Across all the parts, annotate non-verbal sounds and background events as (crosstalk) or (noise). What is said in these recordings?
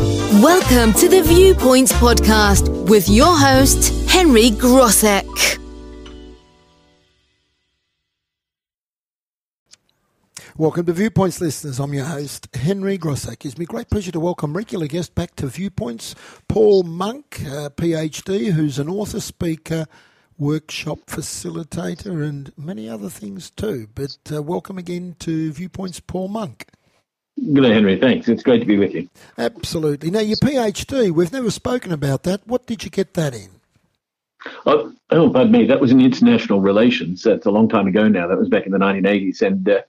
Welcome to the Viewpoints Podcast with your host, Henry Grosek. Welcome to Viewpoints, listeners. I'm your host, Henry Grosek. It's my great pleasure to welcome regular guest back to Viewpoints, Paul Monk, PhD, who's an author, speaker, workshop facilitator, and many other things too. But uh, welcome again to Viewpoints, Paul Monk. Good day, Henry. Thanks. It's great to be with you. Absolutely. Now, your PhD, we've never spoken about that. What did you get that in? Oh, oh pardon me. That was in international relations. That's a long time ago now. That was back in the 1980s. And uh,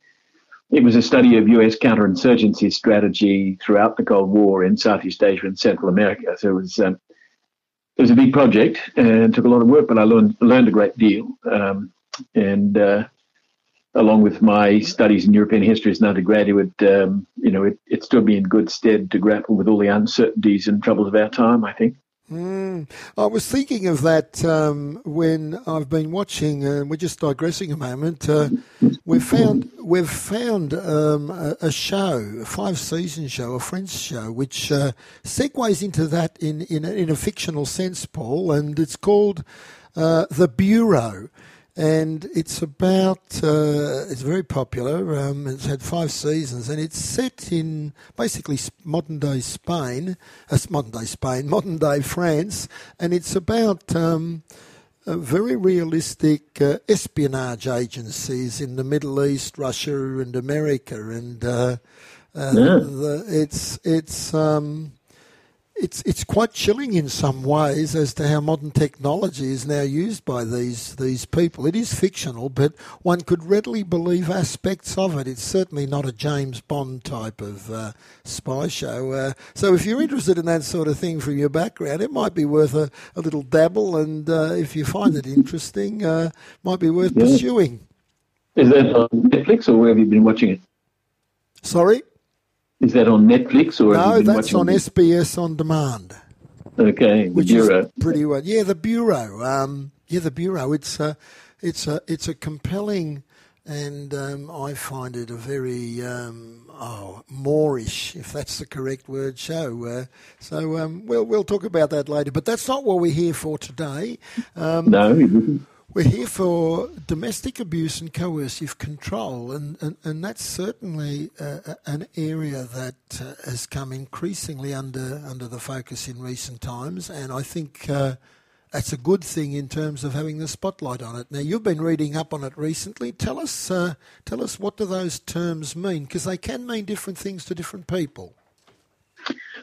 it was a study of US counterinsurgency strategy throughout the Cold War in Southeast Asia and Central America. So it was um, it was a big project and took a lot of work, but I learned learned a great deal. Um, and uh, along with my studies in European history as an undergraduate, um, you know, it, it stood me in good stead to grapple with all the uncertainties and troubles of our time. I think. Mm. I was thinking of that um, when I've been watching, and we're just digressing a moment. Uh, we've found we've found um, a, a, show, a five season show, a French show, which uh, segues into that in in a, in a fictional sense, Paul, and it's called uh, The Bureau and it's about uh, it's very popular. Um, it's had five seasons, and it's set in basically modern day Spain, uh, modern day Spain, (laughs) modern day France, and it's about um, very realistic uh, espionage agencies in the Middle East, Russia, and America, and uh, uh, yeah. the, it's it's. Um, it's it's quite chilling in some ways as to how modern technology is now used by these these people. It is fictional, but one could readily believe aspects of it. It's certainly not a James Bond type of uh, spy show. Uh, so if you're interested in that sort of thing from your background, it might be worth a, a little dabble, and uh, if you find it interesting, uh, might be worth yeah. pursuing. Is that on Netflix or where have you been watching it? Sorry. Is that on Netflix or? No, that's on SBS on demand. Okay, the which bureau. is pretty well. Yeah, the bureau. Um, yeah, the bureau. It's a, it's a, it's a compelling, and um, I find it a very um, oh moreish, if that's the correct word, show. Uh, so um, we'll we'll talk about that later. But that's not what we're here for today. Um, no. We're here for domestic abuse and coercive control, and, and, and that's certainly uh, an area that uh, has come increasingly under under the focus in recent times, and I think uh, that's a good thing in terms of having the spotlight on it. Now, you've been reading up on it recently. Tell us, uh, tell us what do those terms mean, because they can mean different things to different people.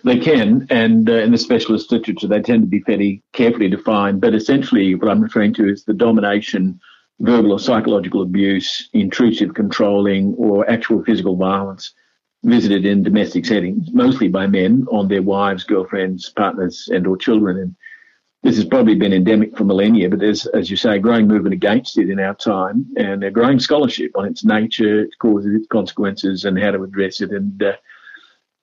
They can, and uh, in the specialist literature, they tend to be fairly carefully defined. But essentially, what I'm referring to is the domination, verbal or psychological abuse, intrusive controlling, or actual physical violence visited in domestic settings, mostly by men on their wives, girlfriends, partners, and or children. And this has probably been endemic for millennia, but there's, as you say, a growing movement against it in our time, and a growing scholarship on its nature, its causes, its consequences, and how to address it. And uh,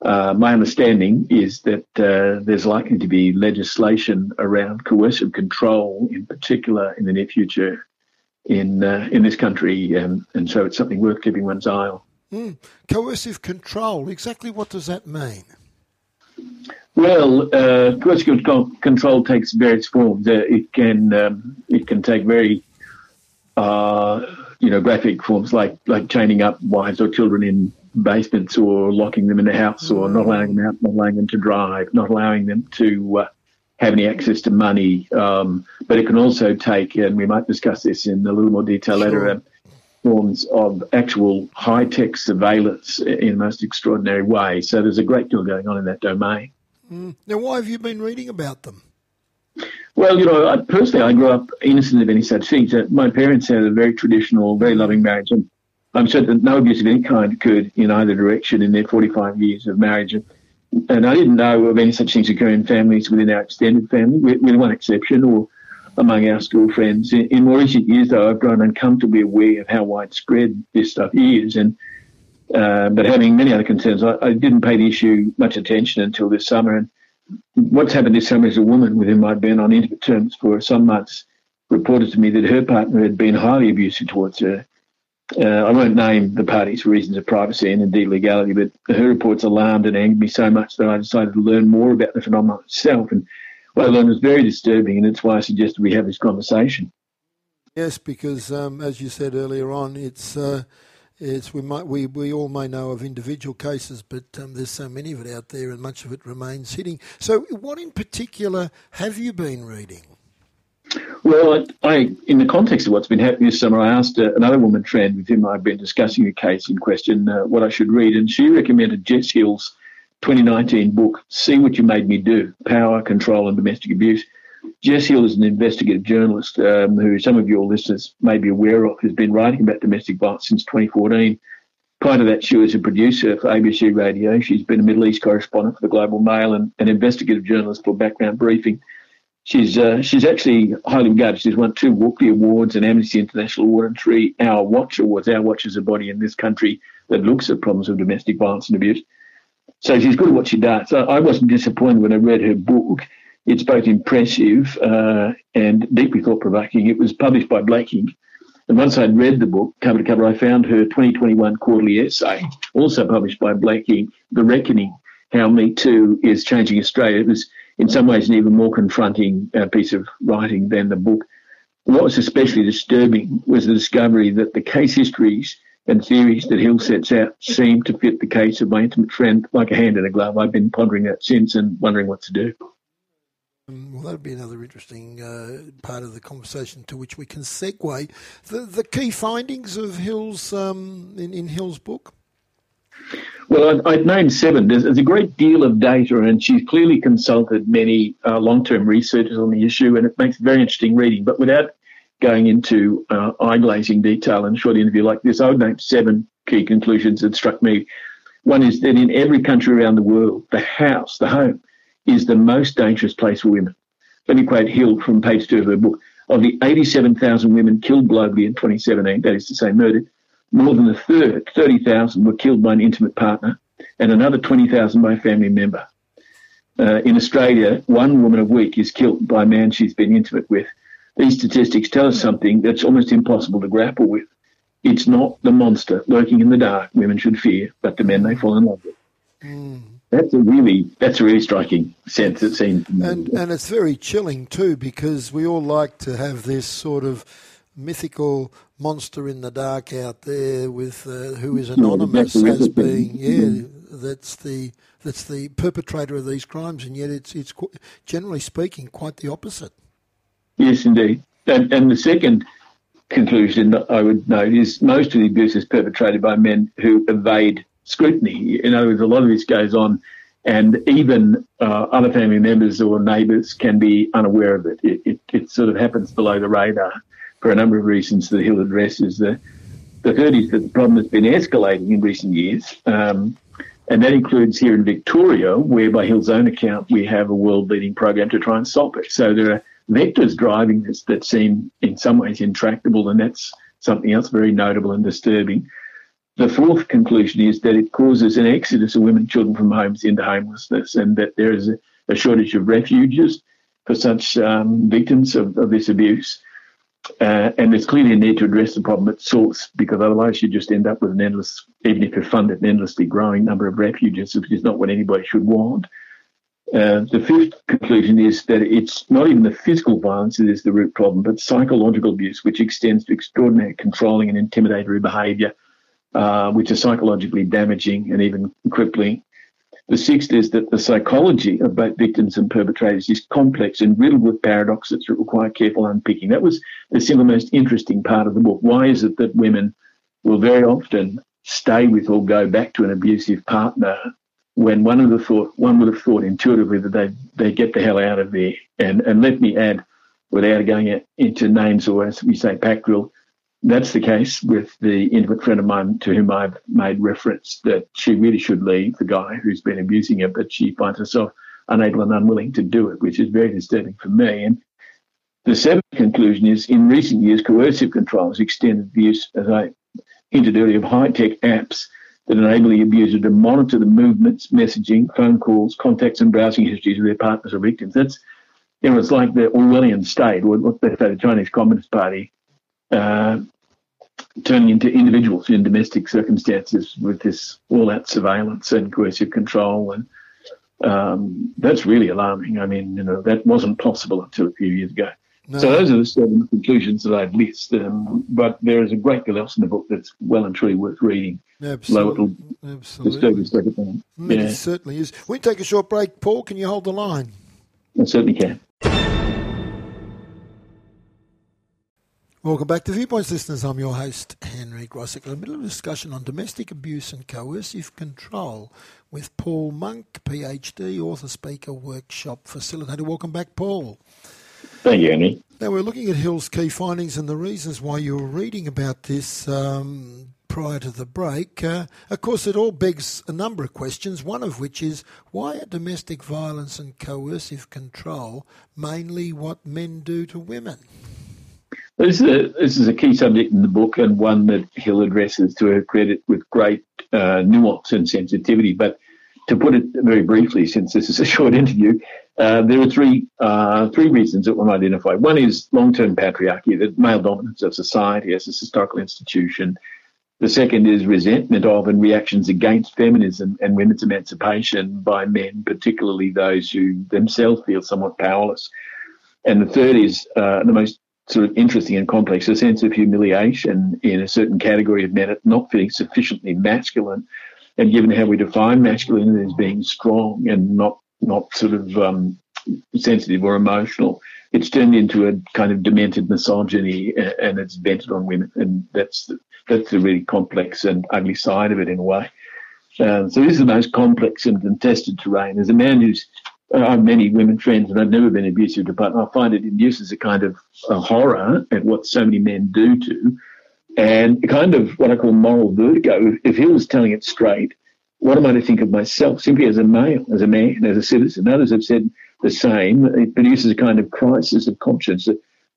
uh, my understanding is that uh, there's likely to be legislation around coercive control, in particular, in the near future in uh, in this country, um, and so it's something worth keeping one's eye on. Mm. Coercive control. Exactly what does that mean? Well, uh, coercive control takes various forms. Uh, it can um, it can take very uh, you know graphic forms like like chaining up wives or children in basements or locking them in the house or not allowing them out, not allowing them to drive, not allowing them to uh, have any access to money. Um, but it can also take, and we might discuss this in a little more detail sure. later, uh, forms of actual high tech surveillance in the most extraordinary way. So there's a great deal going on in that domain. Mm. Now, why have you been reading about them? Well, you know, I, personally, I grew up innocent of any such things. My parents had a very traditional, very loving marriage, and I'm certain that no abuse of any kind occurred in either direction in their 45 years of marriage. And I didn't know of any such things occurring in families within our extended family, with, with one exception, or among our school friends. In, in, more recent years, though, I've grown uncomfortably aware of how widespread this stuff is. And uh, but having many other concerns, I, I, didn't pay the issue much attention until this summer. And what's happened this summer is a woman with whom I'd been on intimate terms for some months reported to me that her partner had been highly abusive towards her uh, I won't name the parties for reasons of privacy and indeed legality, but her reports alarmed and angered me so much that I decided to learn more about the phenomenon itself. And what I learned was very disturbing, and it's why I suggested we have this conversation. Yes, because um, as you said earlier on, it's uh, it's we might we, we all may know of individual cases, but um, there's so many of it out there, and much of it remains hidden. So, what in particular have you been reading? Well, I, in the context of what's been happening this summer, I asked uh, another woman friend with whom I've been discussing the case in question uh, what I should read, and she recommended Jess Hill's 2019 book, See What You Made Me Do Power, Control, and Domestic Abuse. Jess Hill is an investigative journalist um, who some of your listeners may be aware of, who's been writing about domestic violence since 2014. Prior to that, she was a producer for ABC Radio. She's been a Middle East correspondent for the Global Mail and an investigative journalist for Background Briefing. She's uh, she's actually highly regarded. She's won two Walkley Awards, an Amnesty International Award, and three Our Watch Awards. Our Watch is a body in this country that looks at problems of domestic violence and abuse. So she's good at what she does. I wasn't disappointed when I read her book. It's both impressive uh, and deeply thought provoking. It was published by Black Inc. And once I'd read the book cover to cover, I found her 2021 quarterly essay, also published by Black Inc., The Reckoning How Me Too is Changing Australia. It was in some ways an even more confronting uh, piece of writing than the book. What was especially disturbing was the discovery that the case histories and theories that Hill sets out seem to fit the case of my intimate friend like a hand in a glove. I've been pondering that since and wondering what to do. Um, well, that'd be another interesting uh, part of the conversation to which we can segue. The, the key findings of Hill's um, in, in Hill's book. Well, I'd, I'd seven. There's, there's, a great deal of data, and she's clearly consulted many uh, long-term researchers on the issue, and it makes very interesting reading. But without going into uh, eye-glazing detail in a short interview like this, I would name seven key conclusions that struck me. One is that in every country around the world, the house, the home, is the most dangerous place for women. Let me quote Hill from page two of her book. Of the 87,000 women killed globally in 2017, that is to say, murdered, more than a third, 30,000, were killed by an intimate partner, and another 20,000 by a family member. Uh, in Australia, one woman a week is killed by a man she's been intimate with. These statistics tell us something that's almost impossible to grapple with. It's not the monster lurking in the dark women should fear, but the men they fall in love with. Mm. That's a really that's a really striking sense it seems. And and it's very chilling too because we all like to have this sort of mythical monster in the dark out there with uh, who is anonymous as being yeah that's the that's the perpetrator of these crimes and yet it's it's generally speaking quite the opposite. Yes, indeed. And, and the second conclusion that I would note is most of the abuse is perpetrated by men who evade scrutiny. In other words, a lot of this goes on, and even uh, other family members or neighbours can be unaware of it. It, it. it, sort of happens below the radar for a number of reasons that he'll address. Is the, the third is that the problem has been escalating in recent years. Um, and that includes here in Victoria, where by Hill's own account, we have a world leading program to try and stop it. So there are vectors driving this that seem in some ways intractable, and that's something else very notable and disturbing. The fourth conclusion is that it causes an exodus of women and children from homes into homelessness, and that there is a, a shortage of refuges for such um, victims of, of, this abuse. Uh, and there's clearly a need to address the problem at source because otherwise you just end up with an endless, even if you fund it, an endlessly growing number of refuges, which is not what anybody should want. Uh, the fifth conclusion is that it's not even the physical violence that is the root problem, but psychological abuse, which extends to extraordinary controlling and intimidatory behaviour, uh, which is psychologically damaging and even crippling. The sixth is that the psychology of both victims and perpetrators is complex and riddled with paradoxes that require careful unpicking. That was the single most interesting part of the book. Why is it that women will very often stay with or go back to an abusive partner when one of the thought one would have thought intuitively that they they get the hell out of there. And and let me add, without going into names or as we say pack drill, that's the case with the intimate friend of mine to whom I've made reference that she really should leave the guy who's been abusing her, but she finds herself unable and unwilling to do it, which is very disturbing for me. And the seventh conclusion is in recent years, coercive control has extended the use, as I hinted earlier, of high tech apps that enable the abuser to monitor the movements, messaging, phone calls, contacts, and browsing histories of their partners or victims. That's, you know, it's like the Orwellian state, or what they say, the Chinese Communist Party, uh, turning into individuals in domestic circumstances with this all-out surveillance and coercive control, and um, that's really alarming. I mean, you know, that wasn't possible until a few years ago. No. So those are the seven conclusions that I've listed. Um, but there is a great deal else in the book that's well and truly worth reading. Absolutely. Absolutely. Yeah. It certainly is. We take a short break. Paul, can you hold the line? I certainly can. Welcome back to Viewpoints, listeners. I'm your host, Henry Grosek. In the middle of a discussion on domestic abuse and coercive control with Paul Monk, PhD, author, speaker, workshop facilitator. Welcome back, Paul. Thank you, Henry. Now, we're looking at Hill's key findings and the reasons why you were reading about this um, prior to the break. Uh, of course, it all begs a number of questions, one of which is why are domestic violence and coercive control mainly what men do to women? This is, a, this is a key subject in the book and one that Hill addresses to her credit with great uh, nuance and sensitivity. But to put it very briefly, since this is a (laughs) short interview, uh, there are three uh, three reasons that one identify. One is long-term patriarchy, the male dominance of society as a historical institution. The second is resentment of and reactions against feminism and women's emancipation by men, particularly those who themselves feel somewhat powerless. And the third is uh, the most sort of interesting and complex, a sense of humiliation in a certain category of men not feeling sufficiently masculine. And given how we define masculinity as being strong and not not sort of um, sensitive or emotional, it's turned into a kind of demented misogyny and it's vented on women. And that's that's the really complex and ugly side of it in a way. Um, so this is the most complex and contested terrain. As a man who's I have many women friends, and I've never been abusive to partner. I find it induces a kind of a horror at what so many men do to, and kind of what I call moral vertigo. If, he was telling it straight, what am I to think of myself simply as a male, as a man, as a citizen? Others have said the same. It produces a kind of crisis of conscience.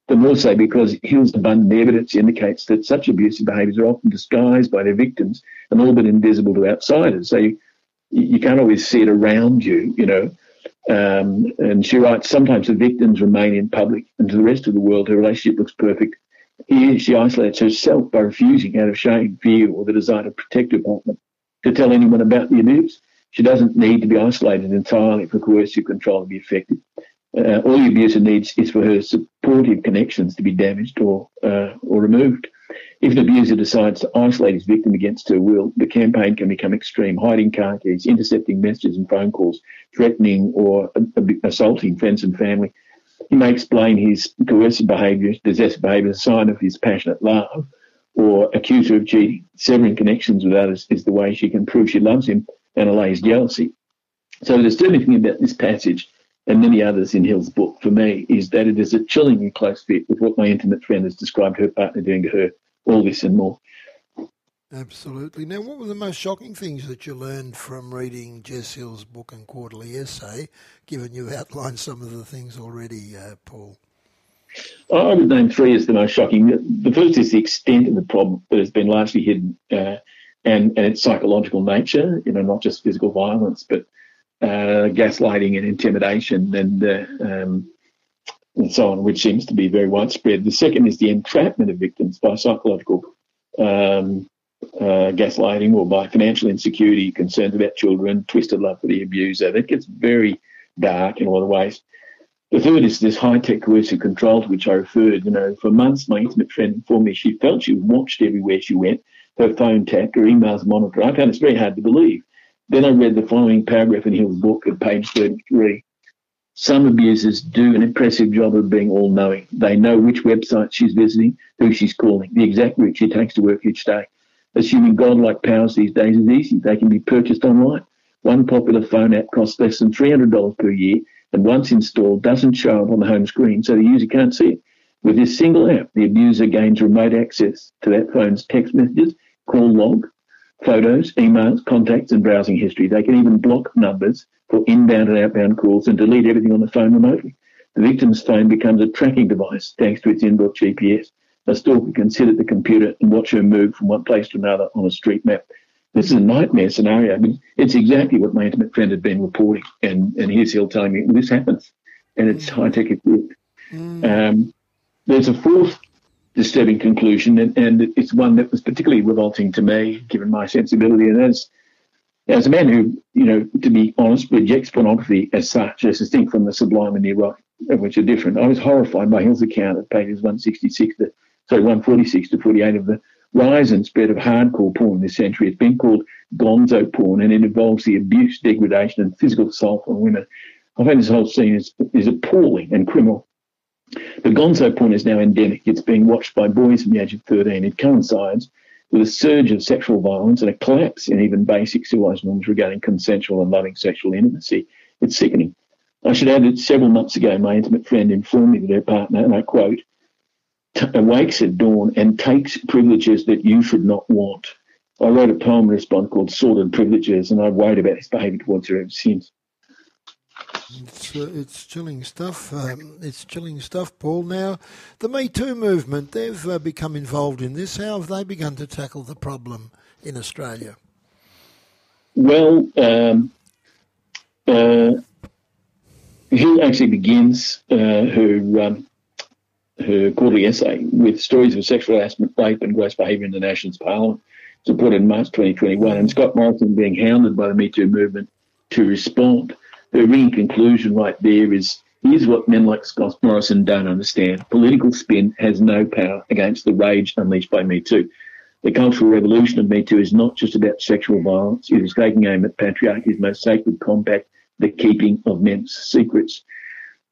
The more so because Hill's abundant evidence indicates that such abusive behaviours are often disguised by their victims and all but invisible to outsiders. So you, you can't always see it around you, you know. Um, and she writes, sometimes the victims remain in public, and to the rest of the world, her relationship looks perfect. Here, she isolates herself by refusing, out of shame, fear, or the desire to protect her partner, to tell anyone about the abuse. She doesn't need to be isolated entirely for coercive control to be effective. Uh, all the abuser needs is for her supportive connections to be damaged or uh, or removed. If an abuser decides to isolate his victim against her will, the campaign can become extreme, hiding car keys, intercepting messages and phone calls, threatening or assaulting friends and family. He may explain his coercive behaviour, possessive behaviour, as a sign of his passionate love, or accuse her of cheating. Severing connections with others is the way she can prove she loves him and allays jealousy. So the disturbing thing about this passage and many others in Hill's book for me is that it is a chillingly close fit with what my intimate friend has described her partner doing to her all this and more. Absolutely. Now, what were the most shocking things that you learned from reading Jess Hill's book and quarterly essay, given you've outlined some of the things already, uh, Paul? I would name three as the most shocking. The first is the extent of the problem that has been largely hidden uh, and, and its psychological nature, you know, not just physical violence, but uh, gaslighting and intimidation and uh, um, and so on, which seems to be very widespread. The second is the entrapment of victims by psychological um, uh, gaslighting or by financial insecurity, concerns about children, twisted love for the abuser. That gets very dark in a lot of ways. The third is this high-tech coercive control to which I referred. You know, for months, my intimate friend informed me she felt she was watched everywhere she went, her phone tapped, her emails monitored. I found it's very hard to believe. Then I read the following paragraph in Hill's book at page 33. Some abusers do an impressive job of being all knowing. They know which website she's visiting, who she's calling, the exact route she takes to work each day. Assuming godlike powers these days is easy, they can be purchased online. One popular phone app costs less than $300 per year and once installed doesn't show up on the home screen so the user can't see it. With this single app, the abuser gains remote access to that phone's text messages, call log, photos, emails, contacts, and browsing history. They can even block numbers for inbound and outbound calls and delete everything on the phone remotely. The victim's phone becomes a tracking device thanks to its inbuilt GPS. A stalker can sit at the computer and watch her move from one place to another on a street map. This is a nightmare scenario, but it's exactly what my intimate friend had been reporting. And, and here's Hill telling me, well, this happens, and it's high tech equipped. Mm. Um, there's a fourth disturbing conclusion, and, and it's one that was particularly revolting to me, given my sensibility. And as as a man who, you know, to be honest, rejects pornography as such, as distinct from the sublime and the erotic, which are different, I was horrified by Hill's account at pages 166 to, sorry, 146 to 48 of the rise and spread of hardcore porn in this century. It's been called gonzo porn, and it involves the abuse, degradation, and physical assault on women. I find this whole scene is, is appalling and criminal. The gonzo porn is now endemic. It's being watched by boys from the age of 13. It coincides with a surge of sexual violence and a collapse in even basic civilized norms regarding consensual and loving sexual intimacy. It's sickening. I should add that several months ago, my intimate friend informed me that her partner, and I quote, awakes at dawn and takes privileges that you should not want. I wrote a poem in response called Sordid Privileges, and I've worried about his behaviour towards her ever since. It's, uh, it's chilling stuff. Um, it's chilling stuff, Paul. Now, the Me Too movement, they've uh, become involved in this. How have they begun to tackle the problem in Australia? Well, um, uh, actually begins uh, her um, her quarterly essay with stories of sexual harassment, rape, and gross behaviour in the nation's parliament. It's reported in March 2021, and Scott Morrison being hounded by the Me Too movement to respond the ringing conclusion right there is here's what men like Scott Morrison don't understand. Political spin has no power against the rage unleashed by Me Too. The cultural revolution of Me Too is not just about sexual violence. It is taking aim at patriarchy's most sacred compact, the keeping of men's secrets.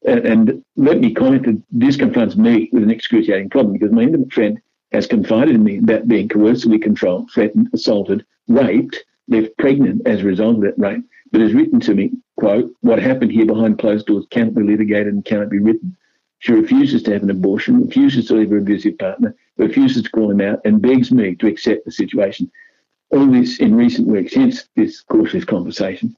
And, and let me comment that this confronts me with an excruciating problem because my intimate friend has confided in me about being coercively controlled, threatened, assaulted, raped, left pregnant as a result of that rape but has written to me, quote, what happened here behind closed doors cannot be litigated and cannot be written. She refuses to have an abortion, refuses to leave her abusive partner, refuses to call him out, and begs me to accept the situation. All this in recent weeks, hence this cautious conversation.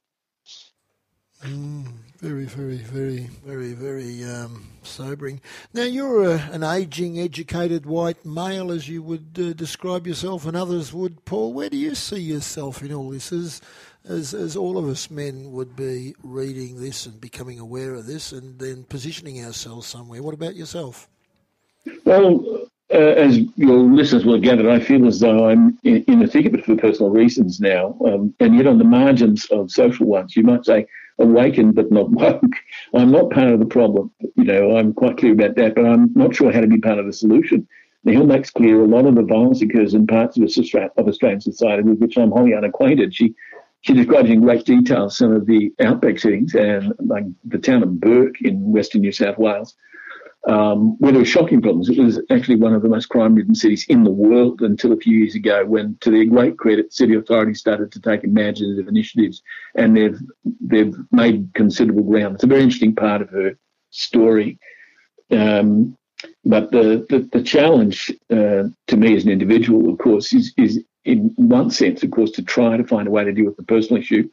Mm, very, very, very, very, very um, sobering. Now, you're a, an ageing, educated white male, as you would uh, describe yourself, and others would. Paul, where do you see yourself in all this? As, as all of us men would be reading this and becoming aware of this and then positioning ourselves somewhere. What about yourself? Well, uh, as your listeners will gather, I feel as though I'm in, in the thick of it for personal reasons now, um, and yet on the margins of social ones. You might say awakened but not (laughs) woke. I'm not part of the problem. You know, I'm quite clear about that, but I'm not sure how to be part of the solution. Now, Hill makes clear a lot of the violence occurs in parts of, Australian society with which I'm wholly unacquainted. She she describes in great detail some of the outback settings and like the town of Bourke in western New South Wales, um, where there were shocking problems. It was actually one of the most crime-ridden cities in the world until a few years ago, when, to their great credit, city authorities started to take imaginative initiatives, and they've they've made considerable ground. It's a very interesting part of her story. Um, but the, the, the challenge uh, to me as an individual, of course, is, is in one sense, of course, to try to find a way to deal with the personal issue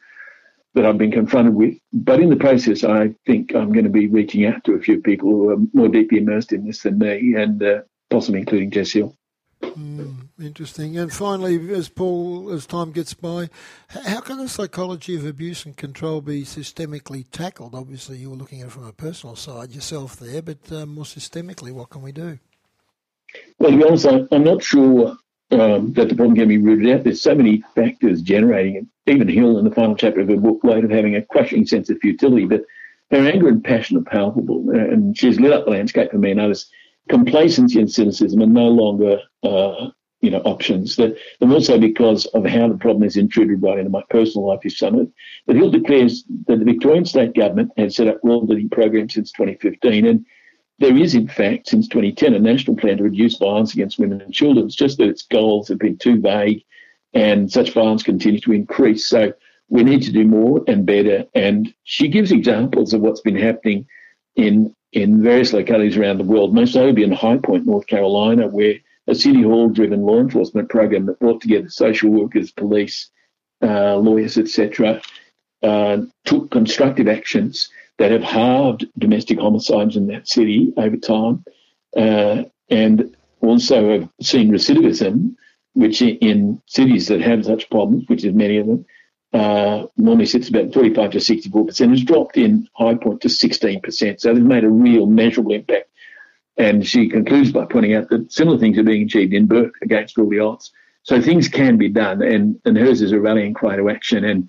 that I've been confronted with. But in the process, I think I'm going to be reaching out to a few people who are more deeply immersed in this than me, and uh, possibly including Jess Hill. Mm, interesting. And finally, as Paul, as time gets by, how can the psychology of abuse and control be systemically tackled? Obviously, you were looking at it from a personal side yourself there, but uh, more systemically, what can we do? Well, to be honest, I'm not sure um, that the problem can be rooted out. There's so many factors generating it. Even Hill, in the final chapter of her book, wrote of having a crushing sense of futility, but her anger and passion are palpable, uh, and she's lit up the landscape for me and others. Complacency and cynicism are no longer, uh, you know, options. That, and also because of how the problem has intruded right into my personal life is of it. But Hill declares that the Victorian state government has set up well-being programs since 2015, and there is, in fact, since 2010, a national plan to reduce violence against women and children. It's just that its goals have been too vague and such violence continues to increase. So we need to do more and better. And she gives examples of what's been happening in, in various localities around the world, most notably in High Point, North Carolina, where a City Hall driven law enforcement program that brought together social workers, police, uh, lawyers, etc., uh, took constructive actions that have halved domestic homicides in that city over time, uh, and also have seen recidivism, which in cities that have such problems, which is many of them, uh, normally sits about 35 to 64 percent, has dropped in High Point to 16 percent. So they've made a real measurable impact. And she concludes by pointing out that similar things are being achieved in Bourke against all the odds. So things can be done, and, and hers is a rallying cry to action. And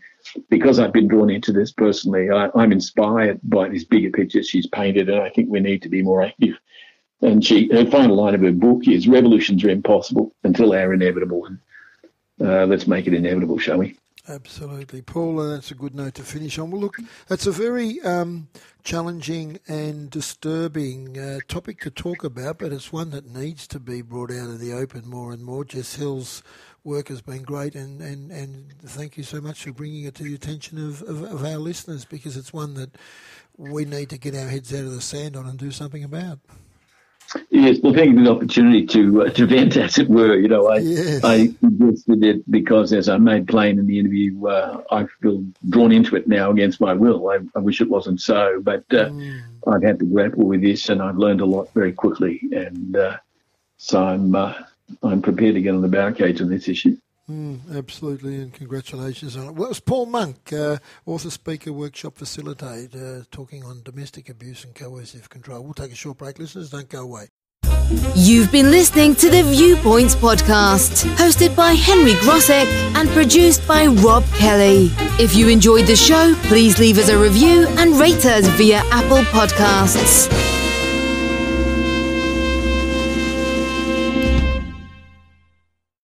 because I've been drawn into this personally, I, am inspired by these bigger pictures she's painted, and I think we need to be more active. And she, her final line of her book is "Revolutions are impossible until they are inevitable." And uh, let's make it inevitable, shall we? Absolutely, Paul, and that's a good note to finish on. Well, look, it's a very um, challenging and disturbing uh, topic to talk about, but it's one that needs to be brought out of the open more and more. Jess Hill's work has been great, and, and, and thank you so much for bringing it to the attention of, of, of our listeners because it's one that we need to get our heads out of the sand on and do something about. Yes, well, thank you for the opportunity to uh, to vent, as it were. You know, I yes. I suggested it because, as I made plain in the interview, uh, I feel drawn into it now against my will. I, I wish it wasn't so, but uh, mm. I've had to grapple with this, and I've learned a lot very quickly, and uh, so I'm uh, I'm prepared to get on the barricades on this issue. Mm, absolutely, and congratulations on it. Well, was Paul Monk, uh, author, speaker, workshop facilitator, uh, talking on domestic abuse and coercive control. We'll take a short break, listeners. Don't go away. You've been listening to the Viewpoints podcast, hosted by Henry Grosek and produced by Rob Kelly. If you enjoyed the show, please leave us a review and rate us via Apple Podcasts.